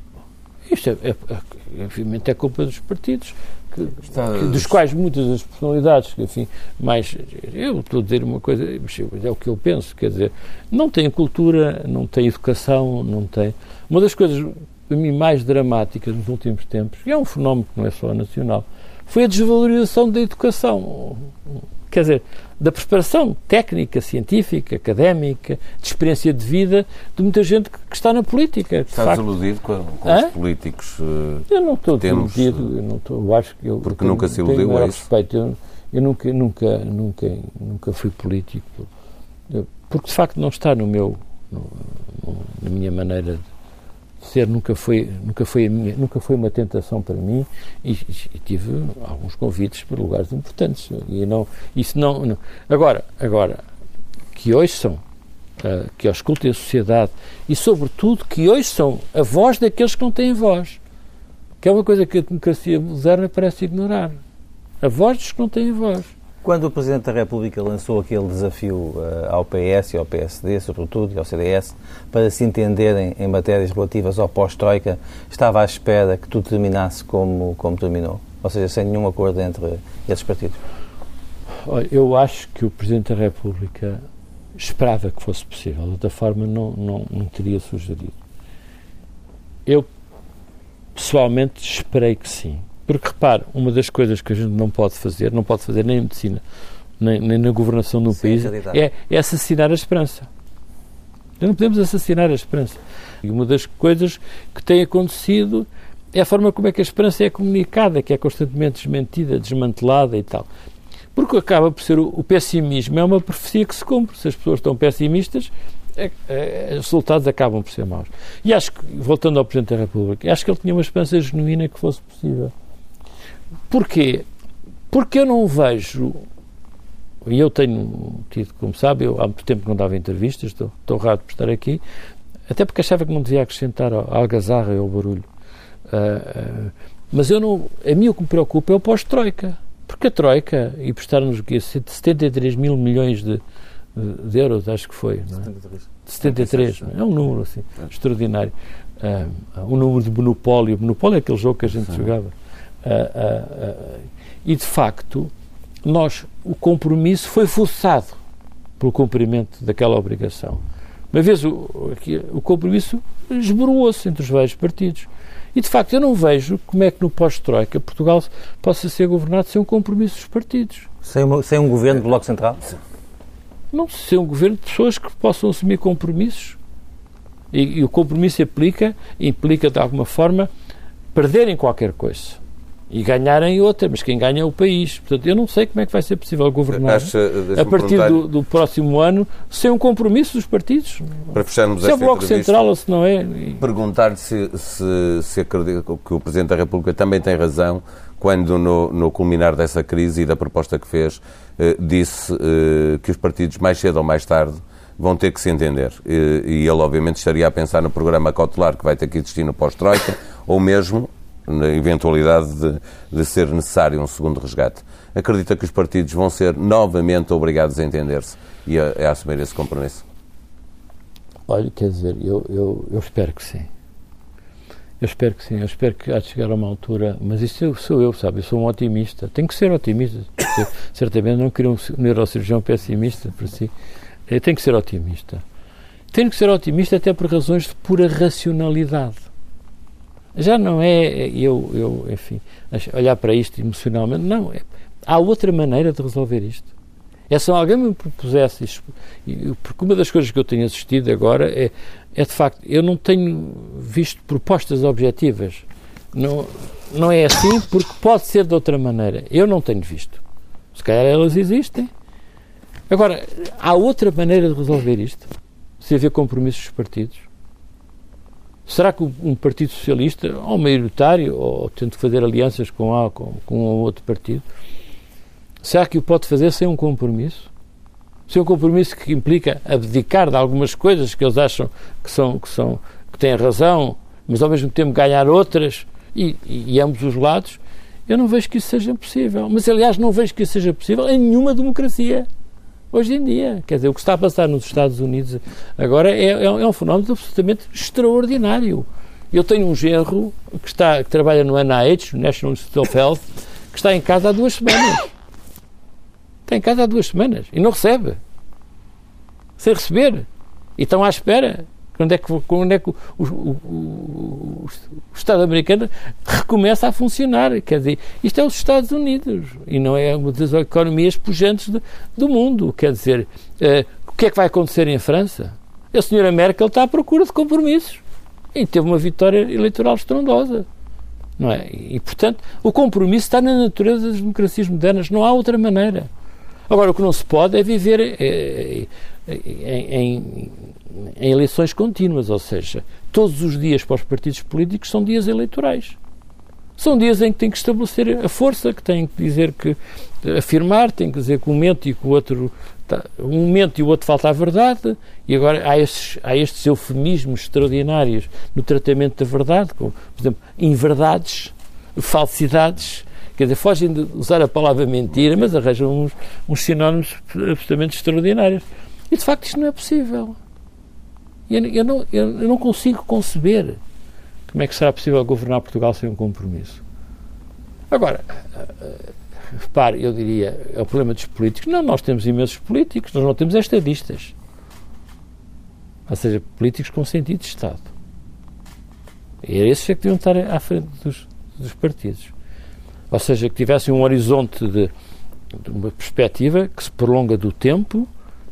Isto é, é, é obviamente, é culpa dos partidos, que, que, dos quais muitas das personalidades, que, enfim, mais. Eu estou a dizer uma coisa, é o que eu penso, quer dizer, não têm cultura, não têm educação, não têm. Uma das coisas, para mim, mais dramáticas nos últimos tempos, e é um fenómeno que não é só nacional, foi a desvalorização da educação. Quer dizer, da preparação técnica, científica, académica, de experiência de vida de muita gente que está na política. Estás iludido com, com os políticos? Uh, eu não estou temos, iludido, eu, não estou, eu acho que eu. Porque tenho, nunca se iludiu a isso? Respeito. Eu, eu, nunca, nunca, nunca, nunca fui político. Porque de facto não está no meu. No, no, na minha maneira de ser nunca foi nunca foi minha, nunca foi uma tentação para mim e, e, tive alguns convites para lugares importantes. E não isso não, não. agora agora que hoje são uh, que escutem a sociedade e sobretudo que hoje são a voz daqueles que não têm voz. Que é uma coisa que a democracia moderna parece ignorar. A voz dos que não têm voz Quando o Presidente da República lançou aquele desafio uh, ao PS e ao PSD, sobretudo, e ao CDS, para se entenderem em matérias relativas ao pós-Troika, estava à espera que tudo terminasse como, como terminou? Ou seja, sem nenhum acordo entre esses partidos? Eu acho que o Presidente da República esperava que fosse possível, de outra forma não, não, não teria sugerido. Eu, pessoalmente, esperei que sim. Porque, repare, uma das coisas que a gente não pode fazer, não pode fazer nem em medicina, nem, nem na governação um país, é, é, assassinar a esperança. Não podemos assassinar a esperança. E uma das coisas que tem acontecido é a forma como é que a esperança é comunicada, que é constantemente desmentida, desmantelada e tal. Porque acaba por ser o, o pessimismo, é uma profecia que se cumpre. Se as pessoas estão pessimistas, é, é, os resultados acabam por ser maus. E acho que, voltando ao Presidente da República, acho que ele tinha uma esperança genuína que fosse possível. Porquê? Porque eu não vejo, e eu tenho tido, como sabe, eu há muito tempo que não dava entrevistas, estou, estou raro por estar aqui, até porque achava que não devia acrescentar a algazarra e ao barulho. Uh, uh, mas eu não, a mim o que me preocupa é o pós-Troika. Porque a Troika emprestaram-nos 73 mil milhões de, de euros, acho que foi. Não é? 73. 73, é um número assim, extraordinário. Uh, um número de monopólio. Monopólio é aquele jogo que a gente Sim. jogava. Uh, e, de facto, nós, o compromisso foi forçado pelo cumprimento daquela obrigação. Uma vez o, o compromisso esboroou-se entre os vários partidos. E, de facto, eu não vejo como é que no pós-Troika Portugal possa ser governado sem um compromisso dos partidos. Sem, uma, sem um governo do Bloco Central? Não, sem um governo de pessoas que possam assumir compromissos. E, e o compromisso implica, implica, de alguma forma, perderem qualquer coisa e ganharem outra, mas quem ganha é o país. Portanto, eu não sei como é que vai ser possível governar Acho, a partir do, do, próximo ano sem um compromisso dos partidos. Para fecharmos se é o Bloco Central ou se não é. Perguntar-lhe se, se, se acredita que o Presidente da República também tem razão quando, no, no culminar dessa crise e da proposta que fez, eh, disse eh, que os partidos, mais cedo ou mais tarde, vão ter que se entender. E, e ele, obviamente, estaria a pensar no programa cautelar que vai ter que existir no pós-Troika, ou mesmo na eventualidade de, de, ser necessário um segundo resgate. Acredita que os partidos vão ser novamente obrigados a entender-se e a, a, assumir esse compromisso? Olha, quer dizer, eu, eu, eu, espero que sim. Eu espero que sim. Eu espero que há de chegar a uma altura. Mas isso sou eu, sabe? Eu sou um otimista. Tenho que ser otimista. certamente não queria um neurocirurgião pessimista para si. Eu tenho que ser otimista. Tenho que ser otimista até por razões de pura racionalidade já não é eu, eu enfim, olhar para isto emocionalmente. Não, é, há outra maneira de resolver isto. É se alguém me propusesse isto, porque uma das coisas que eu tenho assistido agora é, é de facto, eu não tenho visto propostas objetivas. Não, não é assim porque pode ser de outra maneira. Eu não tenho visto. Se calhar elas existem. Agora, há outra maneira de resolver isto, se haver compromissos dos partidos. Será que um Partido Socialista, ou maioritário, ou tendo que fazer alianças com, A, com, com um outro partido, será que o pode fazer sem um compromisso? Sem um compromisso que implica abdicar de algumas coisas que eles acham que, são, que, são, que têm razão, mas ao mesmo tempo ganhar outras, e, e, e ambos os lados, eu não vejo que isso seja possível. Mas, aliás, não vejo que isso seja possível em nenhuma democracia hoje em dia. Quer dizer, o que está a passar nos Estados Unidos agora é, é, é um fenómeno absolutamente extraordinário. Eu tenho um genro que, está, que trabalha no NIH, National Institute of Health, que está em casa há duas semanas. Está em casa há duas semanas e não recebe. Sem receber. E estão à espera quando é que, quando é que o, o, o, o, Estado americano recomeça a funcionar? Quer dizer, isto é os Estados Unidos e não é uma das economias pujantes de, do mundo. Quer dizer, uh, o que é que vai acontecer em França? A senhora Merkel está à procura de compromissos e teve uma vitória eleitoral estrondosa. Não é? E, portanto, o compromisso está na natureza das democracias modernas, não há outra maneira. Agora, o que não se pode é viver é, é, em, em eleições contínuas, ou seja, todos os dias para os partidos políticos são dias eleitorais. São dias em que tem que estabelecer a força, que tem que dizer que afirmar, tem que dizer que um momento e que o outro tá, um momento e o outro falta a verdade, e agora há estes, há estes eufemismos extraordinários no tratamento da verdade, como, por exemplo, inverdades, falsidades, Quer dizer, fogem de usar a palavra mentira, mas arranjam uns, uns sinónimos absolutamente extraordinários. E, de facto, isto não é possível. Eu, eu, não, eu, eu não consigo conceber como é que será possível governar Portugal sem um compromisso. Agora, repare, eu diria, é o problema dos políticos. Não, nós temos imensos políticos, nós não temos estadistas. Ou seja, políticos com sentido de Estado. E é esses é que deviam estar à frente dos, dos partidos. Ou seja, que tivessem um horizonte de, de, uma perspectiva que se prolonga do tempo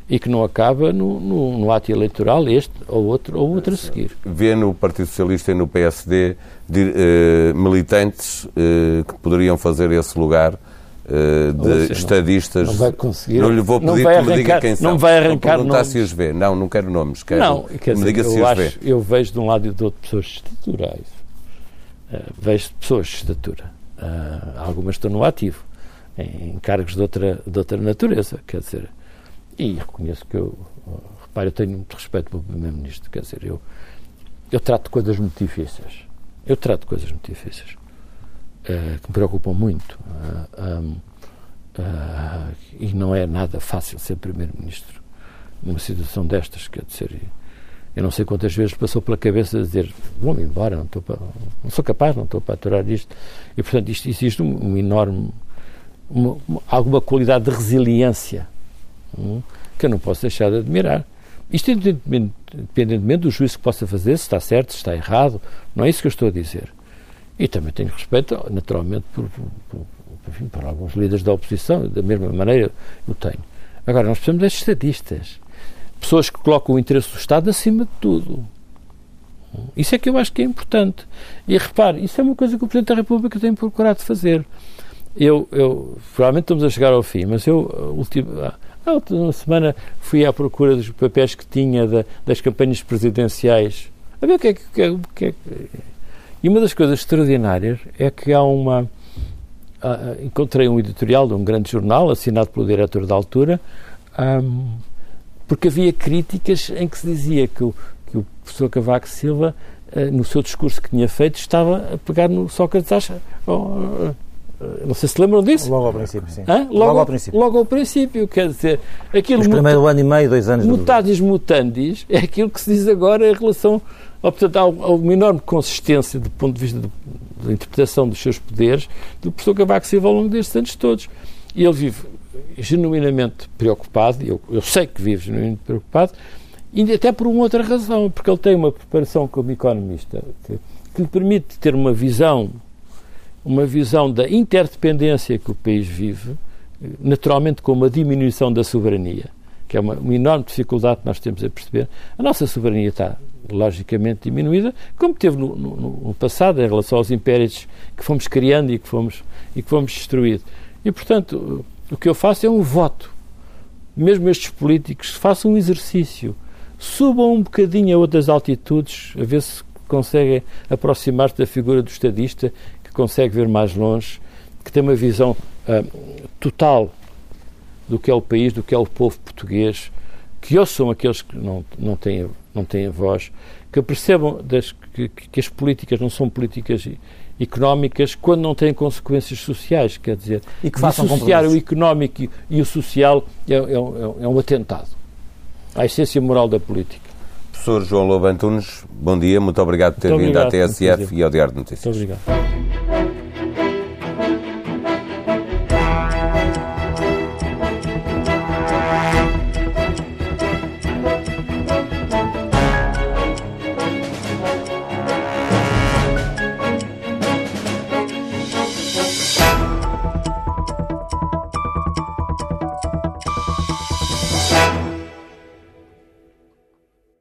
e que não acaba no, no, no ato eleitoral, este ou outro, ou outro a seguir. Vê no Partido Socialista e no PSD de, eh, militantes eh, que poderiam fazer esse lugar uh, de seja, estadistas. Não, vai conseguir. Não lhe vou pedir que me diga quem são. Não vai arrancar não nomes. se os vê. Não, não quero nomes. Quero não, quer dizer, me diga eu se os acho, vê. Eu vejo de um lado e do outro pessoas de estatura. Uh, vejo pessoas de estatura. Uh, algumas estão no ativo, em cargos de outra, de outra natureza, quer dizer. E reconheço que eu, repare, eu tenho muito respeito pelo Primeiro-Ministro, quer dizer, eu, eu trato coisas muito difíceis. Eu trato coisas muito difíceis. Uh, que me preocupam muito. Uh, e não é nada fácil ser Primeiro-Ministro numa situação destas, quer dizer. Eu não sei quantas vezes passou pela cabeça de dizer vou-me embora, não, estou para, não sou capaz, não estou para aturar isto. E, portanto, isto, existe um, um enorme. Uma, uma, alguma qualidade de resiliência um, que eu não posso deixar de admirar. Isto independentemente do juízo que possa fazer, se está certo, se está errado, não é isso que eu estou a dizer. E também tenho respeito, naturalmente, por, por, enfim, por alguns líderes da oposição, da mesma maneira eu tenho. Agora, nós precisamos de estadistas. Pessoas que colocam o interesse do Estado acima de tudo. Isso é que eu acho que é importante. E repare, isso é uma coisa que o Presidente da República tem procurado fazer. Eu, eu provavelmente estamos a chegar ao fim, mas eu, última, a última semana, fui à procura dos papéis que tinha da, das campanhas presidenciais. A ver o que é que, que, é que e uma das coisas extraordinárias é que há uma. Encontrei um editorial de um grande jornal, assinado pelo diretor da altura, um, porque havia críticas em que se dizia que o, que o professor Cavaco Silva, uh, no seu discurso que tinha feito, estava a pegar no Sócrates. Acha, oh, não sei se lembram disso. Logo ao princípio, sim. Logo, logo, ao princípio. Logo ao princípio, quer dizer... Aquilo Os primeiro ano e meio, dois anos... Mutadis mutandis é aquilo que se diz agora em relação portanto, há uma enorme consistência do ponto de vista da interpretação dos seus poderes do professor Cavaco Silva ao longo destes anos todos. E ele vive genuinamente preocupado, eu, eu sei que vive genuinamente preocupado, e até por uma outra razão, porque ele tem uma preparação como economista que, que lhe permite ter uma visão, uma visão da interdependência que o país vive, naturalmente com uma diminuição da soberania, que é uma, uma enorme dificuldade que nós temos a perceber. A nossa soberania está logicamente diminuída, como teve no, no, no, passado em relação aos impérios que fomos criando e que fomos, e que fomos destruindo. E, portanto, o que eu faço é um voto. Mesmo estes políticos façam um exercício, subam um bocadinho a outras altitudes, a ver se conseguem aproximar-se da figura do estadista, que consegue ver mais longe, que tem uma visão uh, total do que é o país, do que é o povo português, que ouçam aqueles que não, não têm não têm voz, que percebam das, que, que, as políticas não são políticas económicas quando não têm consequências sociais, quer dizer, e que façam dissociar o económico e o social é, é, é, um atentado à essência moral da política. Professor João Lobo Antunes, bom dia, muito obrigado por ter muito vindo obrigado, à TSF e ao Diário de Notícias. Muito obrigado.